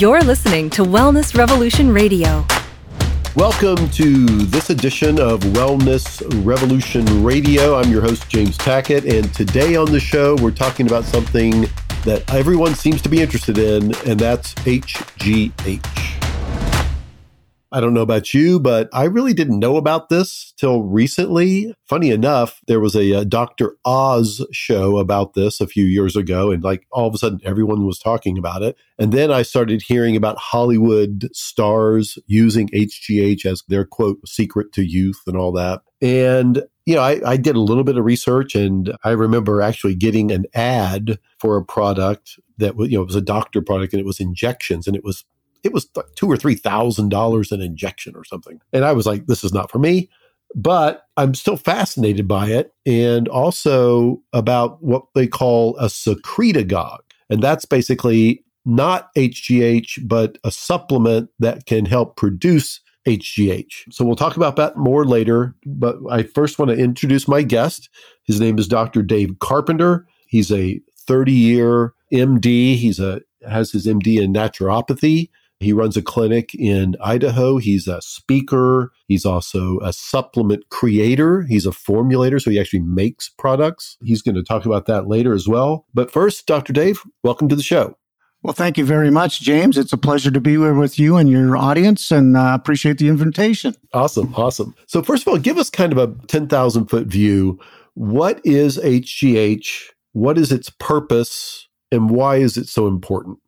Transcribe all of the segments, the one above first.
You're listening to Wellness Revolution Radio. Welcome to this edition of Wellness Revolution Radio. I'm your host, James Tackett, and today on the show, we're talking about something that everyone seems to be interested in, and that's HGH. I don't know about you, but I really didn't know about this till recently. Funny enough, there was a, uh, a, Dr. Oz show about this a few years ago, and like all of a sudden everyone was talking about it. And then I started hearing about Hollywood stars using HGH as their quote secret to youth and all that. And you know, I, I did a little bit of research, and I remember actually getting an ad for a product that was, you know, it was a doctor product, and it was injections, and it was it was like two or three thousand dollars an injection or something. And I was like, this is not for me. But I'm still fascinated by it and also about what they call a secretagogue. And that's basically not HGH, but a supplement that can help produce HGH. So we'll talk about that more later. But I first want to introduce my guest. His name is Dr. Dave Carpenter. He's a 30 year MD. He's a has his MD in naturopathy. He runs a clinic in Idaho. He's a speaker. He's also a supplement creator. He's a formulator, so he actually makes products. He's going to talk about that later as well. But first, Dr. Dave, welcome to the show. Well, thank you very much, James. It's a pleasure to be here with you and your audience, and uh, appreciate the invitation. Awesome, awesome. So, first of all, give us kind of a 10,000 foot view. What is HGH? What is its purpose? And why is it so important?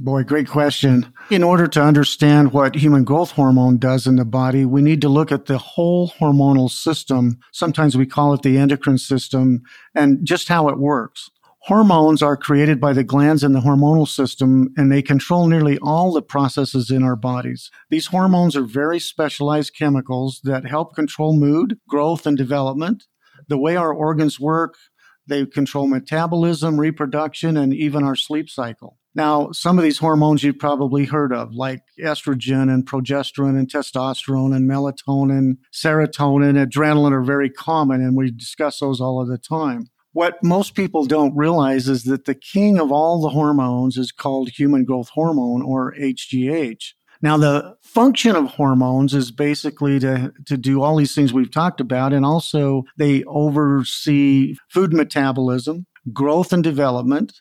Boy, great question. In order to understand what human growth hormone does in the body, we need to look at the whole hormonal system. Sometimes we call it the endocrine system and just how it works. Hormones are created by the glands in the hormonal system and they control nearly all the processes in our bodies. These hormones are very specialized chemicals that help control mood, growth, and development. The way our organs work, they control metabolism, reproduction, and even our sleep cycle. Now, some of these hormones you've probably heard of, like estrogen and progesterone and testosterone and melatonin, serotonin, adrenaline are very common, and we discuss those all of the time. What most people don't realize is that the king of all the hormones is called human growth hormone or HGH. Now, the function of hormones is basically to, to do all these things we've talked about, and also they oversee food metabolism, growth and development,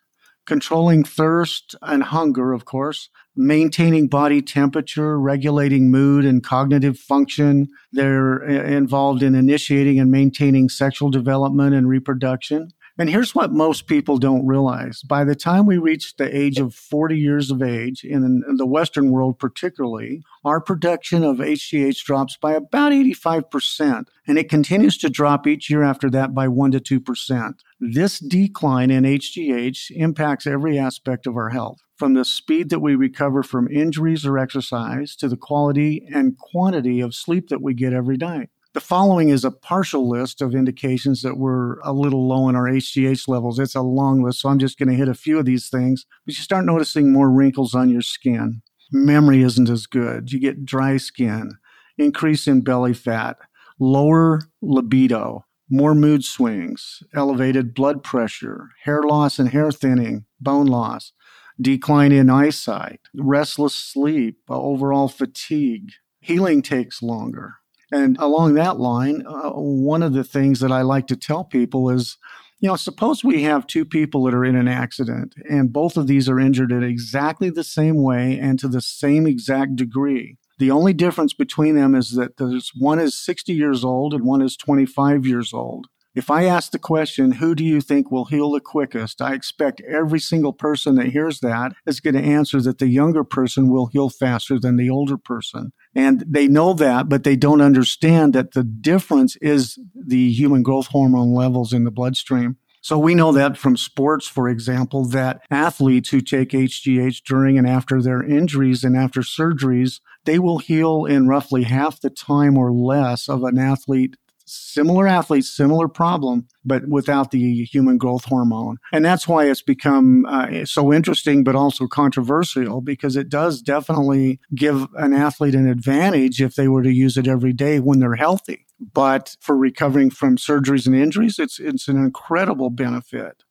controlling thirst and hunger, of course, maintaining body temperature, regulating mood and cognitive function. They're uh, involved in initiating and maintaining sexual development and reproduction. And here's what most people don't realize. By the time we reach the age of 40 years of age, in the Western world particularly, our production of HGH drops by about 85%, and it continues to drop each year after that by 1 to 2%. This decline in HGH impacts every aspect of our health, from the speed that we recover from injuries or exercise to the quality and quantity of sleep that we get every night. The following is a partial list of indications that we're a little low in our HGH levels. It's a long list, so I'm just going to hit a few of these things. But you start noticing more wrinkles on your skin. Memory isn't as good. You get dry skin, increase in belly fat, lower libido, more mood swings, elevated blood pressure, hair loss and hair thinning, bone loss, decline in eyesight, restless sleep, uh, overall fatigue. Healing takes longer. And along that line, uh, one of the things that I like to tell people is, you know, suppose we have two people that are in an accident and both of these are injured in exactly the same way and to the same exact degree. The only difference between them is that one is 60 years old and one is 25 years old. If I ask the question, who do you think will heal the quickest? I expect every single person that hears that is going to answer that the younger person will heal faster than the older person. And they know that, but they don't understand that the difference is the human growth hormone levels in the bloodstream. So we know that from sports, for example, that athletes who take HGH during and after their injuries and after surgeries, they will heal in roughly half the time or less of an athlete similar athletes, similar problem, but without the human growth hormone. And that's why it's become uh, so interesting, but also controversial because it does definitely give an athlete an advantage if they were to use it every day when they're healthy. But for recovering from surgeries and injuries, it's, it's an incredible benefit.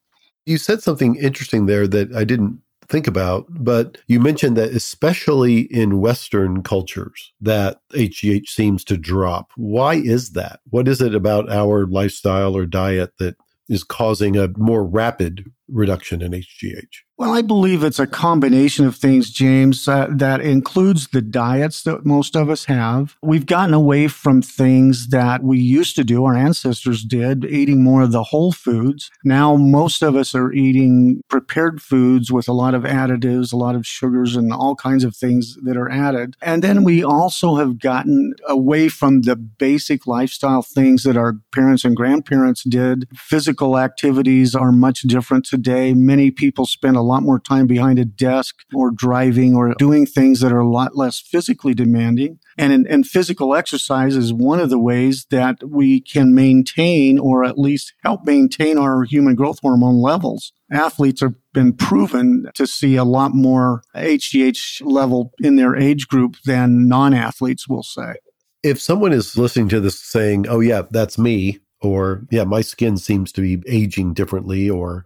You said something interesting there that I didn't think about. But you mentioned that especially in Western cultures, that HGH seems to drop. Why is that? What is it about our lifestyle or diet that is causing a more rapid reduction in HGH? Well, I believe it's a combination of things, James, uh, that includes the diets that most of us have. We've gotten away from things that we used to do, our ancestors did, eating more of the whole foods. Now, most of us are eating prepared foods with a lot of additives, a lot of sugars, and all kinds of things that are added. And then we also have gotten away from the basic lifestyle things that our parents and grandparents did. Physical activities are much different today. Many people spend a lot more time behind a desk or driving or doing things that are a lot less physically demanding. And, and physical exercise is one of the ways that we can maintain or at least help maintain our human growth hormone levels. Athletes have been proven to see a lot more HGH level in their age group than non athletes will say. If someone is listening to this saying, oh, yeah, that's me, or yeah, my skin seems to be aging differently, or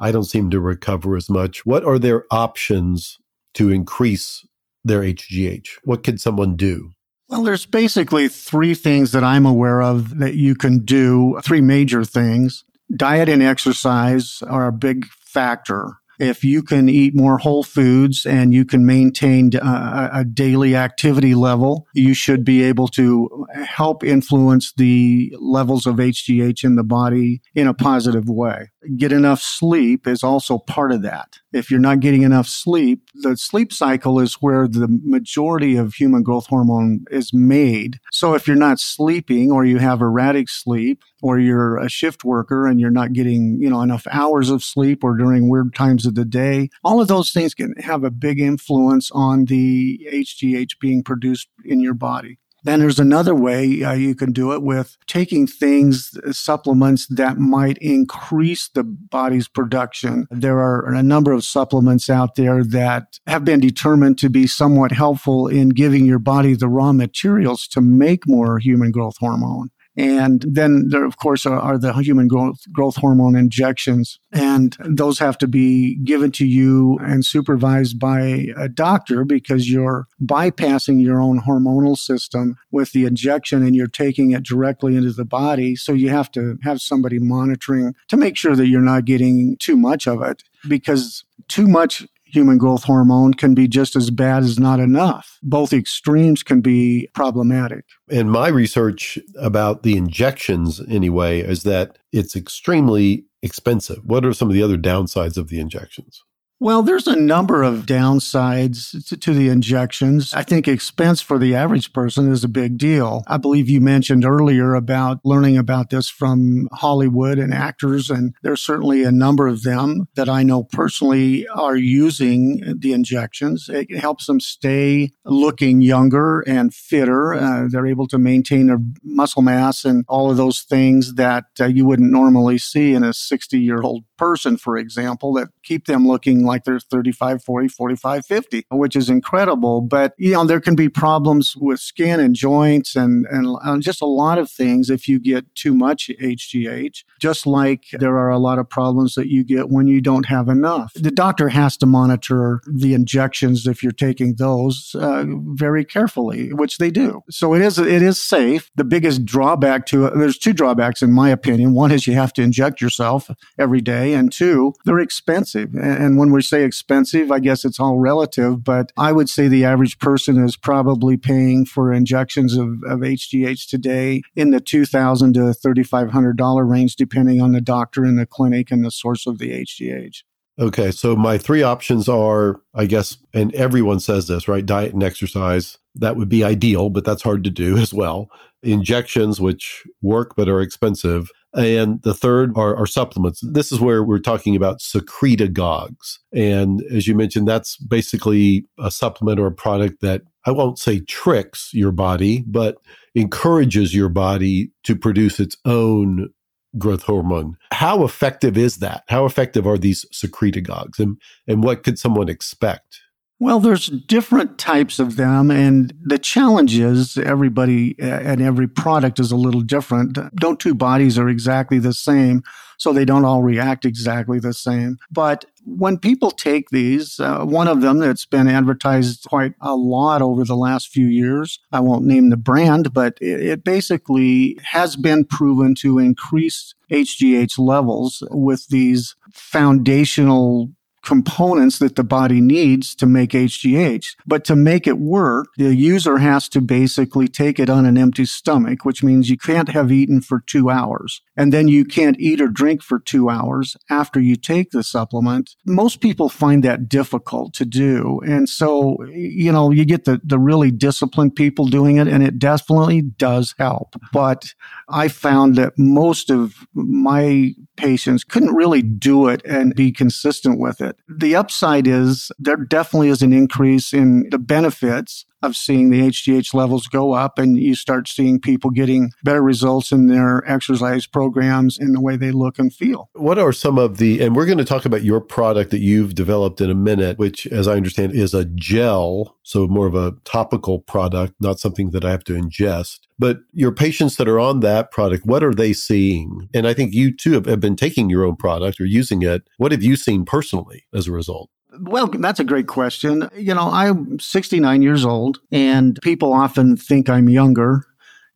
I don't seem to recover as much. What are their options to increase their HGH? What can someone do? Well, there's basically three things that I'm aware of that you can do, three major things. Diet and exercise are a big factor if you can eat more whole foods and you can maintain uh, a, a daily activity level, you should be able to help influence the levels of HGH in the body in a positive way. Get enough sleep is also part of that. If you're not getting enough sleep, the sleep cycle is where the majority of human growth hormone is made. So if you're not sleeping or you have erratic sleep or you're a shift worker and you're not getting, you know, enough hours of sleep or during weird times of the day, all of those things can have a big influence on the HGH being produced in your body. Then there's another way uh, you can do it with taking things, uh, supplements that might increase the body's production. There are a number of supplements out there that have been determined to be somewhat helpful in giving your body the raw materials to make more human growth hormone. And then there, of course, are, are, the human growth, growth hormone injections. And those have to be given to you and supervised by a doctor because you're bypassing your own hormonal system with the injection and you're taking it directly into the body. So you have to have somebody monitoring to make sure that you're not getting too much of it because too much human growth hormone can be just as bad as not enough. Both extremes can be problematic. And my research about the injections, anyway, is that it's extremely expensive. What are some of the other downsides of the injections? Well, there's a number of downsides to, to, the injections. I think expense for the average person is a big deal. I believe you mentioned earlier about learning about this from Hollywood and actors, and there's certainly a number of them that I know personally are using the injections. It helps them stay looking younger and fitter. Uh, they're able to maintain their muscle mass and all of those things that uh, you wouldn't normally see in a 60 year old person, for example, that keep them looking like they're 35, 40, 45, 50, which is incredible. But, you know, there can be problems with skin and joints and, and, and just a lot of things if you get too much HGH, just like there are a lot of problems that you get when you don't have enough. The doctor has to monitor the injections if you're taking those uh, very carefully, which they do. So it is, it is safe. The biggest drawback to it, there's two drawbacks in my opinion. One is you have to inject yourself every day and two, they're expensive. And when we say expensive, I guess it's all relative, but I would say the average person is probably paying for injections of, of HGH today in the 2,000 to $3,500 range, depending on the doctor and the clinic and the source of the HGH. Okay, so my three options are, I guess, and everyone says this, right? Diet and exercise. That would be ideal, but that's hard to do as well. Injections, which work but are expensive, and the third are, are, supplements. This is where we're talking about secretagogues. And as you mentioned, that's basically a supplement or a product that I won't say tricks your body, but encourages your body to produce its own growth hormone. How effective is that? How effective are these secretagogues? And, and what could someone expect? Well, there's different types of them, and the challenge is everybody and every product is a little different. No two bodies are exactly the same. so they don't all react exactly the same. But when people take these, uh, one of them that's been advertised quite a lot over the last few years, I won't name the brand, but it, it basically has been proven to increase HGH levels with these foundational components that the body needs to make HGH. But to make it work, the user has to basically take it on an empty stomach, which means you can't have eaten for two hours. And then you can't eat or drink for two hours after you take the supplement. Most people find that difficult to do. And so, you know, you get the, the really disciplined people doing it, and it definitely does help. But I found that most of my patients couldn't really do it and be consistent with it. The upside is there definitely is an increase in the benefits of seeing the HGH levels go up and you start seeing people getting better results in their exercise programs in the way they look and feel. What are some of the, and we're going to talk about your product that you've developed in a minute, which, as I understand, is a gel. So more of a topical product, not something that I have to ingest. But your patients that are on that product, what are they seeing? And I think you too have been taking your own product or using it. What have you seen personally as a result? Well, that's a great question. You know, I'm 69 years old, and people often think I'm younger.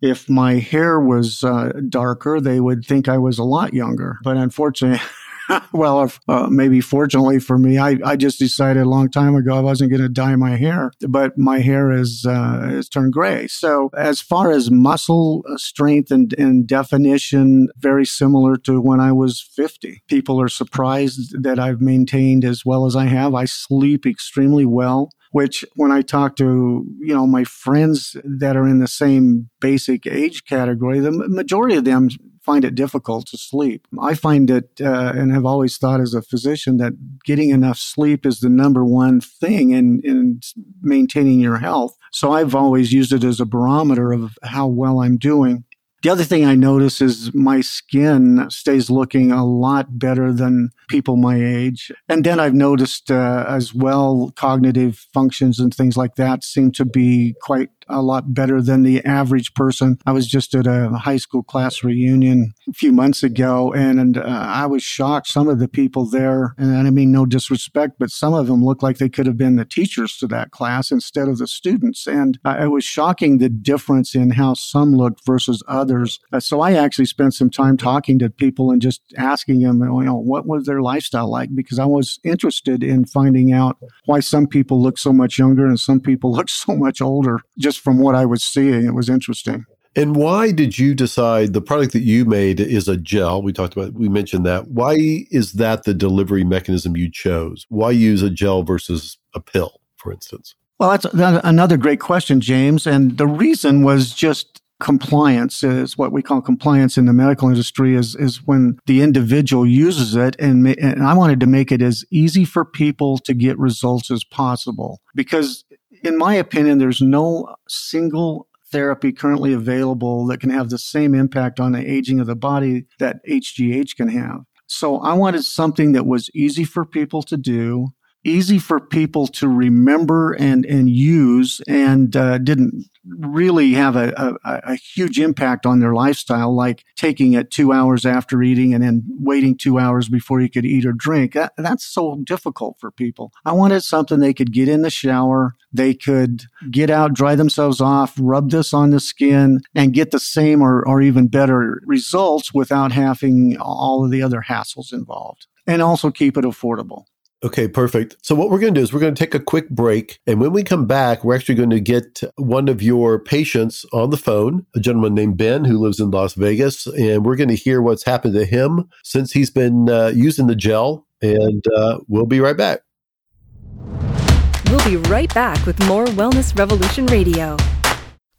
If my hair was uh, darker, they would think I was a lot younger. But unfortunately, well, if, uh, maybe fortunately for me, I, I just decided a long time ago I wasn't going to dye my hair, but my hair is uh, has turned gray. So as far as muscle uh, strength and, and definition, very similar to when I was 50. People are surprised that I've maintained as well as I have. I sleep extremely well which when I talk to, you know, my friends that are in the same basic age category, the majority of them find it difficult to sleep. I find it, uh, and have always thought as a physician that getting enough sleep is the number one thing in, in maintaining your health. So I've always used it as a barometer of how well I'm doing. The other thing I notice is my skin stays looking a lot better than people my age. And then I've noticed uh, as well cognitive functions and things like that seem to be quite a lot better than the average person. I was just at a high school class reunion a few months ago, and, and uh, I was shocked. Some of the people there, and I mean no disrespect, but some of them looked like they could have been the teachers to that class instead of the students. And uh, it was shocking the difference in how some looked versus others. Uh, so I actually spent some time talking to people and just asking them, you know, what was their lifestyle like? Because I was interested in finding out why some people look so much younger and some people look so much older. Just just from what I was seeing, it was interesting. And why did you decide the product that you made is a gel? We talked about, we mentioned that. Why is that the delivery mechanism you chose? Why use a gel versus a pill, for instance? Well, that's another great question, James. And the reason was just compliance is what we call compliance in the medical industry is, is when the individual uses it. And, and I wanted to make it as easy for people to get results as possible because in my opinion, there's no single therapy currently available that can have the same impact on the aging of the body that HGH can have. So I wanted something that was easy for people to do, easy for people to remember and, and use, and uh, didn't really have a, a, a, huge impact on their lifestyle, like taking it two hours after eating and then waiting two hours before you could eat or drink. That, that's so difficult for people. I wanted something they could get in the shower, they could get out, dry themselves off, rub this on the skin, and get the same or, or even better results without having all of the other hassles involved. And also keep it affordable. Okay, perfect. So, what we're going to do is we're going to take a quick break. And when we come back, we're actually going to get one of your patients on the phone, a gentleman named Ben who lives in Las Vegas. And we're going to hear what's happened to him since he's been uh, using the gel. And uh, we'll be right back. We'll be right back with more Wellness Revolution Radio.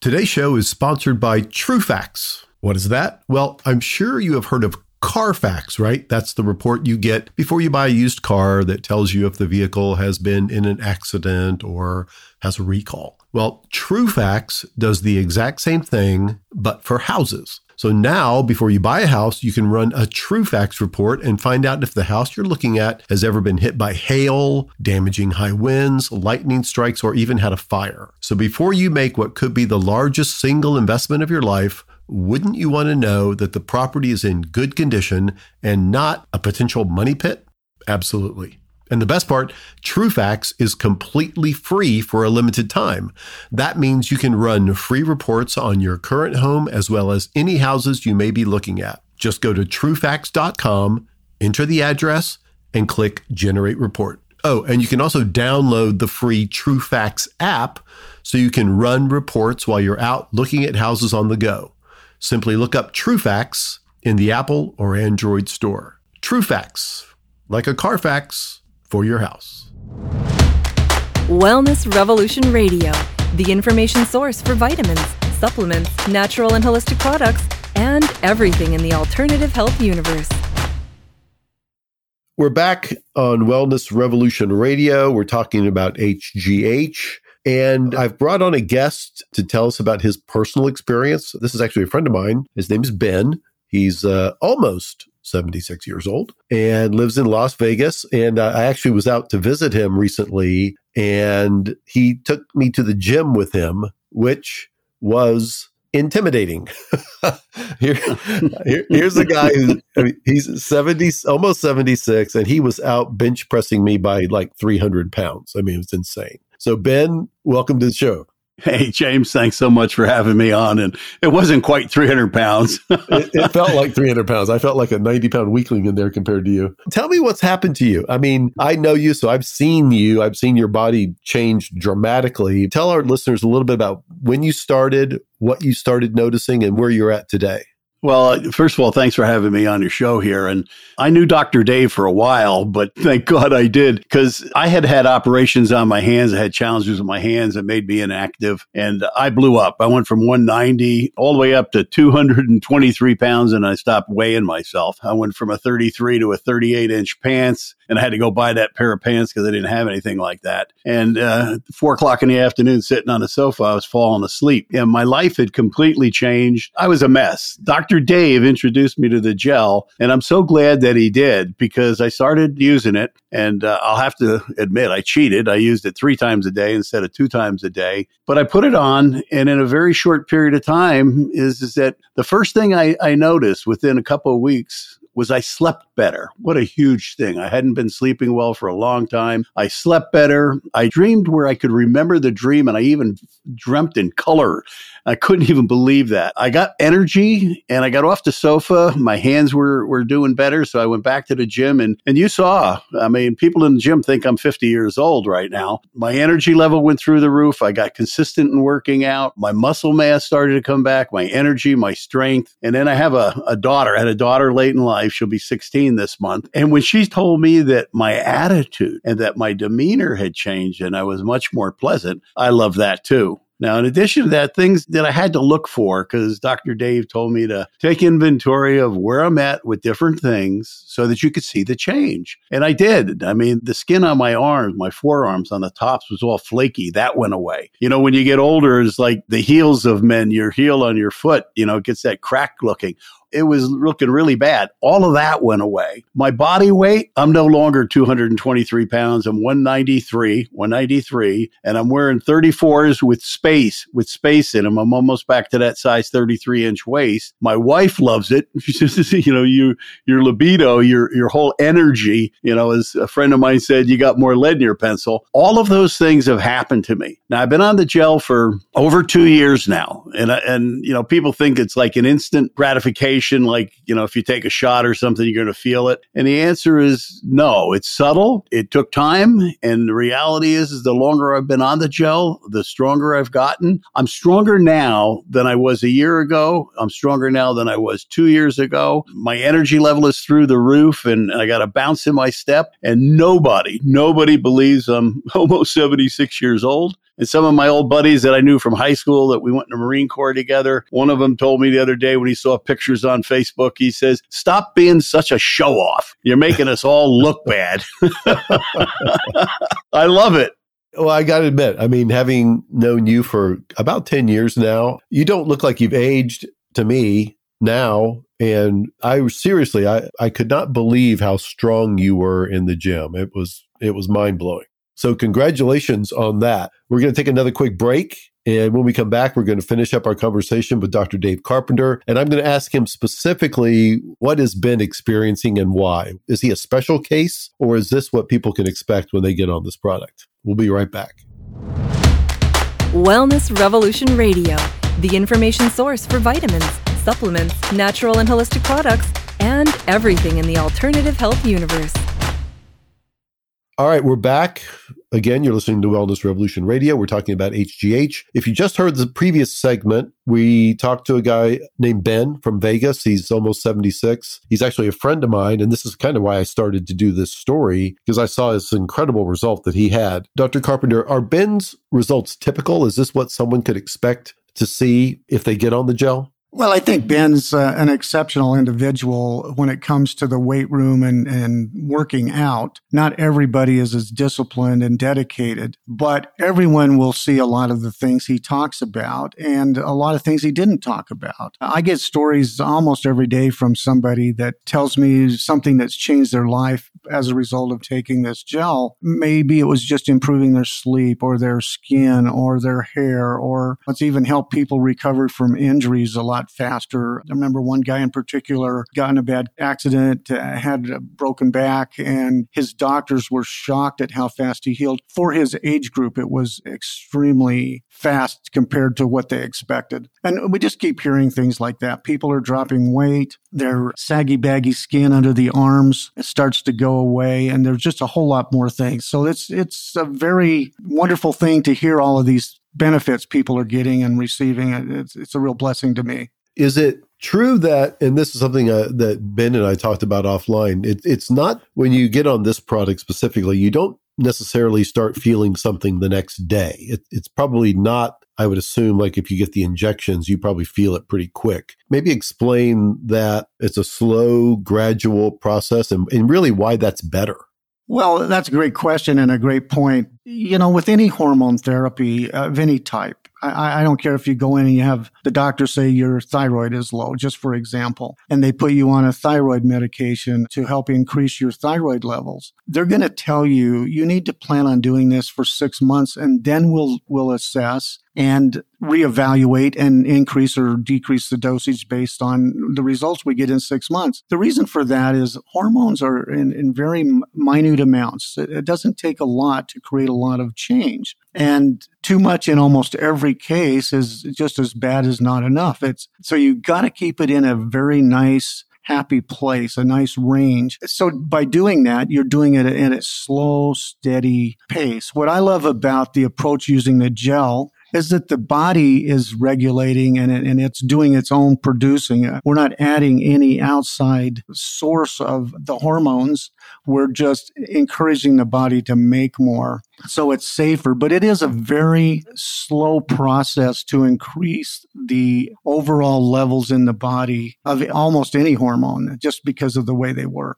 Today's show is sponsored by TrueFax. What is that? Well, I'm sure you have heard of Carfax, right? That's the report you get before you buy a used car that tells you if the vehicle has been in an accident or has a recall. Well, TrueFax does the exact same thing, but for houses. So now, before you buy a house, you can run a TrueFax report and find out if the house you're looking at has ever been hit by hail, damaging high winds, lightning strikes, or even had a fire. So before you make what could be the largest single investment of your life, wouldn't you want to know that the property is in good condition and not a potential money pit? Absolutely. And the best part, TrueFax is completely free for a limited time. That means you can run free reports on your current home as well as any houses you may be looking at. Just go to truefax.com, enter the address, and click Generate Report. Oh, and you can also download the free TrueFax app so you can run reports while you're out looking at houses on the go. Simply look up TrueFax in the Apple or Android store. TrueFax, like a Carfax for your house. Wellness Revolution Radio, the information source for vitamins, supplements, natural and holistic products, and everything in the alternative health universe. We're back on Wellness Revolution Radio. We're talking about HGH. And I've brought on a guest to tell us about his personal experience. This is actually a friend of mine. His name is Ben. He's uh, almost 76 years old and lives in Las Vegas. And uh, I actually was out to visit him recently, and he took me to the gym with him, which was intimidating. here, here, here's a guy who I mean, he's 70, almost 76, and he was out bench pressing me by like 300 pounds. I mean, it was insane. So, Ben, welcome to the show. Hey, James, thanks so much for having me on. And it wasn't quite 300 pounds. it, it, felt like 300 pounds. I felt like a 90 pound weakling in there compared to you. Tell me what's happened to you. I mean, I know you, so I've seen you. I've seen your body change dramatically. Tell our listeners a little bit about when you started, what you started noticing, and where you're at today. Well, first of all, thanks for having me on your show here. And I knew Dr. Dave for a while, but thank God I did because I had had operations on my hands. I had challenges with my hands that made me inactive and I blew up. I went from 190 all the way up to 223 pounds and I stopped weighing myself. I went from a 33 to a 38 inch pants and I had to go buy that pair of pants because I didn't have anything like that. And uh, four o'clock in the afternoon, sitting on the sofa, I was falling asleep and my life had completely changed. I was a mess. Dr. Dr. Dave introduced me to the gel, and I'm so glad that he did because I started using it. And uh, I'll have to admit, I cheated. I used it three times a day instead of two times a day. But I put it on, and in a very short period of time, is, is that the first thing I, I noticed within a couple of weeks was I slept better. What a huge thing. I hadn't been sleeping well for a long time. I slept better. I dreamed where I could remember the dream and I even dreamt in color. I couldn't even believe that. I got energy and I got off the sofa. My hands were, were doing better. So I went back to the gym and, and you saw, I mean, people in the gym think I'm 50 years old right now. My energy level went through the roof. I got consistent in working out. My muscle mass started to come back, my energy, my strength. And then I have a, a daughter. I had a daughter late in life. She'll be 16 this month. And when she told me that my attitude and that my demeanor had changed and I was much more pleasant, I love that too. Now, in addition to that, things that I had to look for, because Dr. Dave told me to take inventory of where I'm at with different things so that you could see the change. And I did. I mean, the skin on my arms, my forearms on the tops was all flaky. That went away. You know, when you get older, it's like the heels of men, your heel on your foot, you know, it gets that crack looking it was looking really bad. All of that went away. My body weight, I'm no longer 223 pounds. I'm 193, 193, and I'm wearing 34s with space, with space in them. I'm almost back to that size 33 inch waist. My wife loves it. She says, you know, you, your libido, your, your whole energy, you know, as a friend of mine said, you got more lead in your pencil. All of those things have happened to me. Now I've been on the gel for over two years now. And, and, you know, people think it's like an instant gratification like, you know, if you take a shot or something, you're going to feel it? And the answer is no. It's subtle. It took time. And the reality is, is the longer I've been on the gel, the stronger I've gotten. I'm stronger now than I was a year ago. I'm stronger now than I was two years ago. My energy level is through the roof and I got a bounce in my step. And nobody, nobody believes I'm almost 76 years old. And some of my old buddies that I knew from high school that we went the Marine Corps together, one of them told me the other day when he saw pictures on Facebook, he says, Stop being such a show off. You're making us all look bad. I love it. Well, I got to admit, I mean, having known you for about 10 years now, you don't look like you've aged to me now. And I seriously, I, I could not believe how strong you were in the gym. It was, it was mind blowing. So, congratulations on that. We're going to take another quick break. And when we come back, we're going to finish up our conversation with Dr. Dave Carpenter. And I'm going to ask him specifically what has Ben experiencing and why. Is he a special case or is this what people can expect when they get on this product? We'll be right back. Wellness Revolution Radio, the information source for vitamins, supplements, natural and holistic products, and everything in the alternative health universe. All right, we're back. Again, you're listening to Wellness Revolution Radio. We're talking about HGH. If you just heard the previous segment, we talked to a guy named Ben from Vegas. He's almost 76. He's actually a friend of mine. And this is kind of why I started to do this story because I saw this incredible result that he had. Dr. Carpenter, are Ben's results typical? Is this what someone could expect to see if they get on the gel? Well, I think Ben's uh, an exceptional individual when it comes to the weight room and, and working out. Not everybody is as disciplined and dedicated, but everyone will see a lot of the things he talks about and a lot of things he didn't talk about. I get stories almost every day from somebody that tells me something that's changed their life as a result of taking this gel. Maybe it was just improving their sleep or their skin or their hair, or it's even helped people recover from injuries a lot lot faster. I remember one guy in particular got in a bad accident, uh, had a broken back, and his doctors were shocked at how fast he healed. For his age group, it was extremely fast compared to what they expected. And we just keep hearing things like that. People are dropping weight, their saggy, baggy skin under the arms starts to go away, and there's just a whole lot more things. So it's it's a very wonderful thing to hear all of these benefits people are getting and receiving. It's, it's a real blessing to me. Is it true that, and this is something uh, that Ben and I talked about offline, it, it's not when you get on this product specifically, you don't necessarily start feeling something the next day. It, it's probably not, I would assume, like if you get the injections, you probably feel it pretty quick. Maybe explain that it's a slow, gradual process and, and really why that's better. Well, that's a great question and a great point. You know, with any hormone therapy of any type, I, I, don't care if you go in and you have the doctor say your thyroid is low, just for example, and they put you on a thyroid medication to help increase your thyroid levels. They're going to tell you you need to plan on doing this for six months, and then we'll we'll assess and reevaluate and increase or decrease the dosage based on the results we get in six months. The reason for that is hormones are in, in very minute amounts. It, it doesn't take a lot to create a lot of change. And too much in almost every case is just as bad as not enough. It's so you got to keep it in a very nice happy place, a nice range. So by doing that, you're doing it at a slow, steady pace. What I love about the approach using the gel is that the body is regulating and, it, and it's doing its own producing. Uh, we're not adding any outside source of the hormones. We're just encouraging the body to make more. So it's safer, but it is a very slow process to increase the overall levels in the body of almost any hormone just because of the way they work.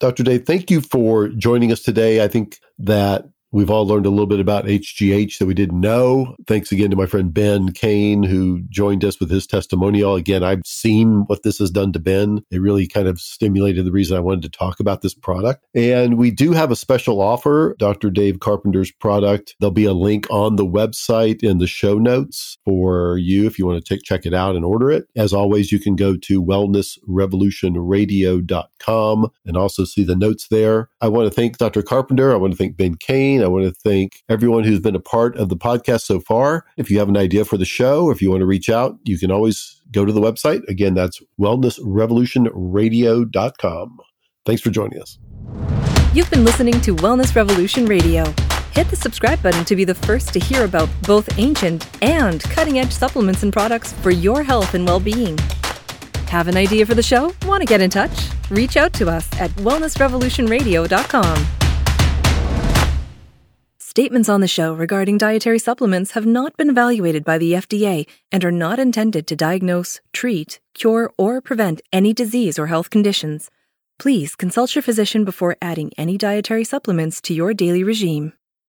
Dr. Dave, thank you for joining us today. I think that We've all learned a little bit about HGH that we didn't know. Thanks again to my friend Ben Kane, who joined us with his testimonial. Again, I've seen what this has done to Ben. It really kind of stimulated the reason I wanted to talk about this product. And we do have a special offer, Dr. Dave Carpenter's product. There'll be a link on the website in the show notes for you if you want to take, check it out and order it. As always, you can go to wellnessrevolutionradio.com and also see the notes there. I want to thank Dr. Carpenter. I want to thank Ben Kane. I want to thank everyone who's been a part of the podcast so far. If you have an idea for the show, if you want to reach out, you can always go to the website. Again, that's wellnessrevolutionradio.com. Thanks for joining us. You've been listening to Wellness Revolution Radio. Hit the subscribe button to be the first to hear about both ancient and cutting edge supplements and products for your health and well being. Have an idea for the show? Want to get in touch? Reach out to us at wellnessrevolutionradio.com. Statements on the show regarding dietary supplements have not been evaluated by the FDA and are not intended to diagnose, treat, cure, or prevent any disease or health conditions. Please consult your physician before adding any dietary supplements to your daily regime.